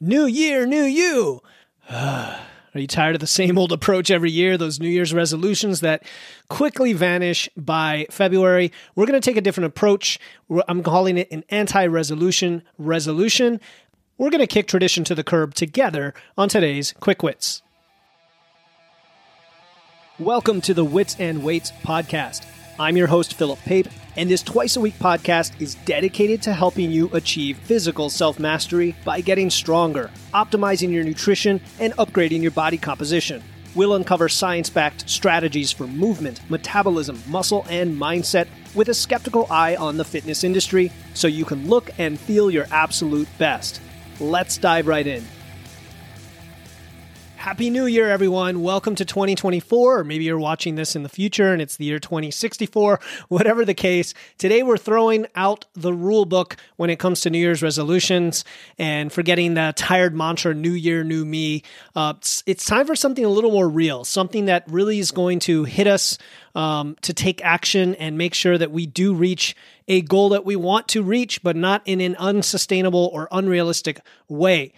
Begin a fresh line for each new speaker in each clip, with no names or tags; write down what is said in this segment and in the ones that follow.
New year, new you. Are you tired of the same old approach every year, those New Year's resolutions that quickly vanish by February? We're going to take a different approach. I'm calling it an anti resolution resolution. We're going to kick tradition to the curb together on today's Quick Wits. Welcome to the Wits and Weights podcast. I'm your host, Philip Pape, and this twice a week podcast is dedicated to helping you achieve physical self mastery by getting stronger, optimizing your nutrition, and upgrading your body composition. We'll uncover science backed strategies for movement, metabolism, muscle, and mindset with a skeptical eye on the fitness industry so you can look and feel your absolute best. Let's dive right in. Happy New Year, everyone. Welcome to 2024. Or maybe you're watching this in the future and it's the year 2064, whatever the case. Today, we're throwing out the rule book when it comes to New Year's resolutions and forgetting the tired mantra, New Year, New Me. Uh, it's, it's, time for something a little more real, something that really is going to hit us um, to take action and make sure that we do reach a goal that we want to reach, but not in an unsustainable or unrealistic way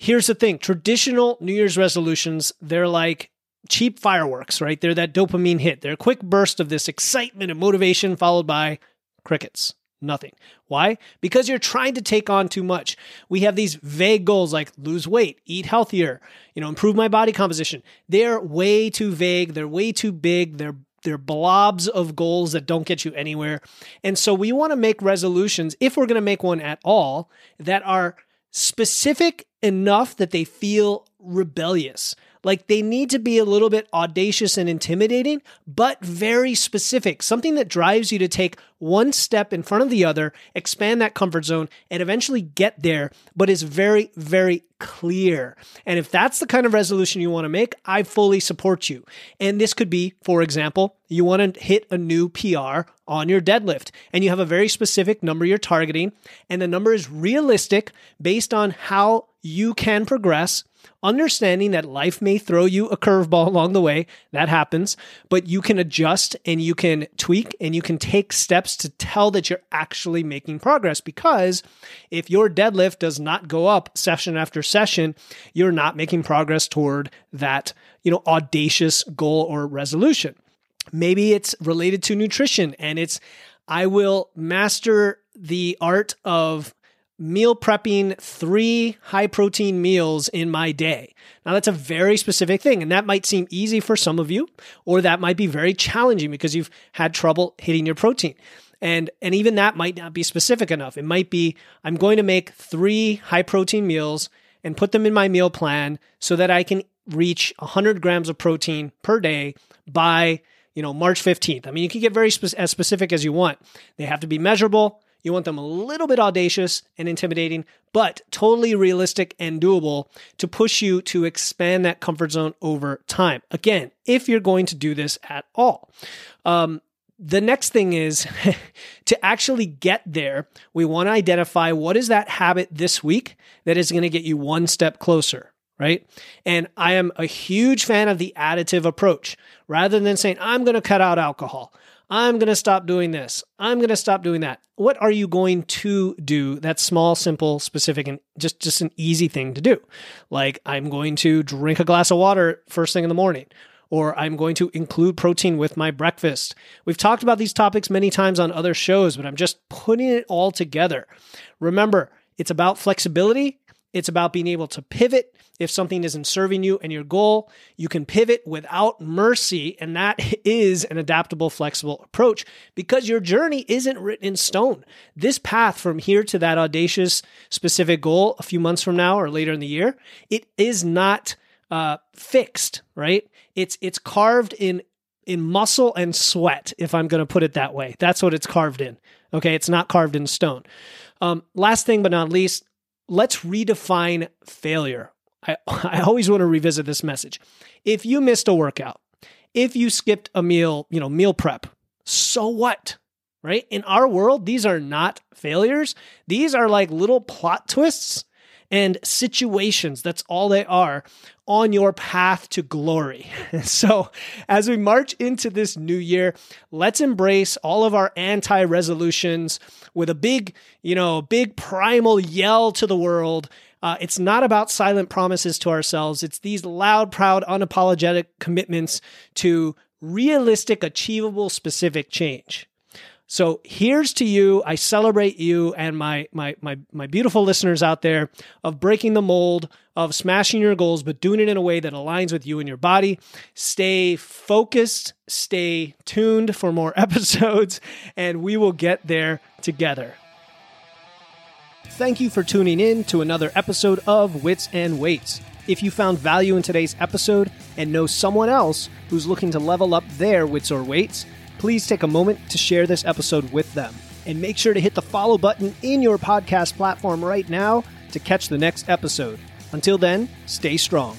here's the thing traditional New Year's resolutions, they're like cheap fireworks, right? They're that dopamine hit. They're a quick burst of this excitement and motivation followed by crickets. Nothing. Why? Because you're trying to take on too much. We have these vague goals like lose weight, eat healthier, you know, improve my body composition. They're way too vague. They're way too big. They're they're blobs of goals that don't get you anywhere. And so we want to make resolutions, if we're going to make one at all, that are specific enough that they feel rebellious. Like they need to be a little bit audacious and intimidating, but very specific. Something that drives you to take one step in front of the other, expand that comfort zone, and eventually get there, but is very, very clear. And if that's the kind of resolution you want to make, I fully support you. And this could be, for example, you want to hit a new PR on your deadlift, and you have a very specific number you're targeting, and the number is realistic based on how you can progress understanding that life may throw you a curveball along the way. That happens, but you can adjust and you can tweak and you can take steps to tell that you're actually making progress. Because if your deadlift does not go up session after session, you're not making progress toward that, you know, audacious goal or resolution. Maybe it's related to nutrition and it's, I will master the art of meal prepping three high protein meals in my day. Now, that's a very specific thing, and that might seem easy for some of you, or that might be very challenging because you've had trouble hitting your protein. And, and even that might not be specific enough. It might be I'm going to make three high protein meals and put them in my meal plan so that I can reach 100 grams of protein per day by you know March 15th. I mean, you can get very spe- as specific as you want. They have to be measurable. You want them a little bit audacious and intimidating, but totally realistic and doable to push you to expand that comfort zone over time. Again, if you're going to do this at all. Um, the next thing is to actually get there, we want to identify what is that habit this week that is going to get you one step closer, right? And I am a huge fan of the additive approach. Rather than saying, I'm going to cut out alcohol, I'm going to stop doing this. I'm going to stop doing that. What are you going to do that's small, simple, specific, and just, just an easy thing to do? Like, I'm going to drink a glass of water first thing in the morning, or I'm going to include protein with my breakfast. We've talked about these topics many times on other shows, but I'm just putting it all together. Remember, it's about flexibility it's about being able to pivot if something isn't serving you and your goal. You can pivot without mercy, and that is an adaptable, flexible approach because your journey isn't written in stone. This path from here to that audacious, specific goal a few months from now or later in the year, it is not uh, fixed, right? It's it's carved in in muscle and sweat, if I'm going to put it that way. That's what it's carved in. Okay, it's not carved in stone. Um, last thing but not least, let's redefine failure. I, I always want to revisit this message. If you missed a workout, if you skipped a meal, you know, meal prep, so what? Right? In our world, these are not failures. These are like little plot twists and situations. That's all they are on your path to glory. so, as we march into this new year, let's embrace all of our anti resolutions with a big, you know, big primal yell to the world. Uh, it's not about silent promises to ourselves. It's these loud, proud, unapologetic commitments to realistic, achievable, specific change. So here's to you. I celebrate you and my my my my beautiful listeners out there of breaking the mold of smashing your goals but doing it in a way that aligns with you and your body. Stay focused, stay tuned for more episodes and we will get there together. Thank you for tuning in to another episode of Wits and Weights. If you found value in today's episode and know someone else who's looking to level up their wits or weights, please take a moment to share this episode with them. And make sure to hit the follow button in your podcast platform right now to catch the next episode. Until then, stay strong.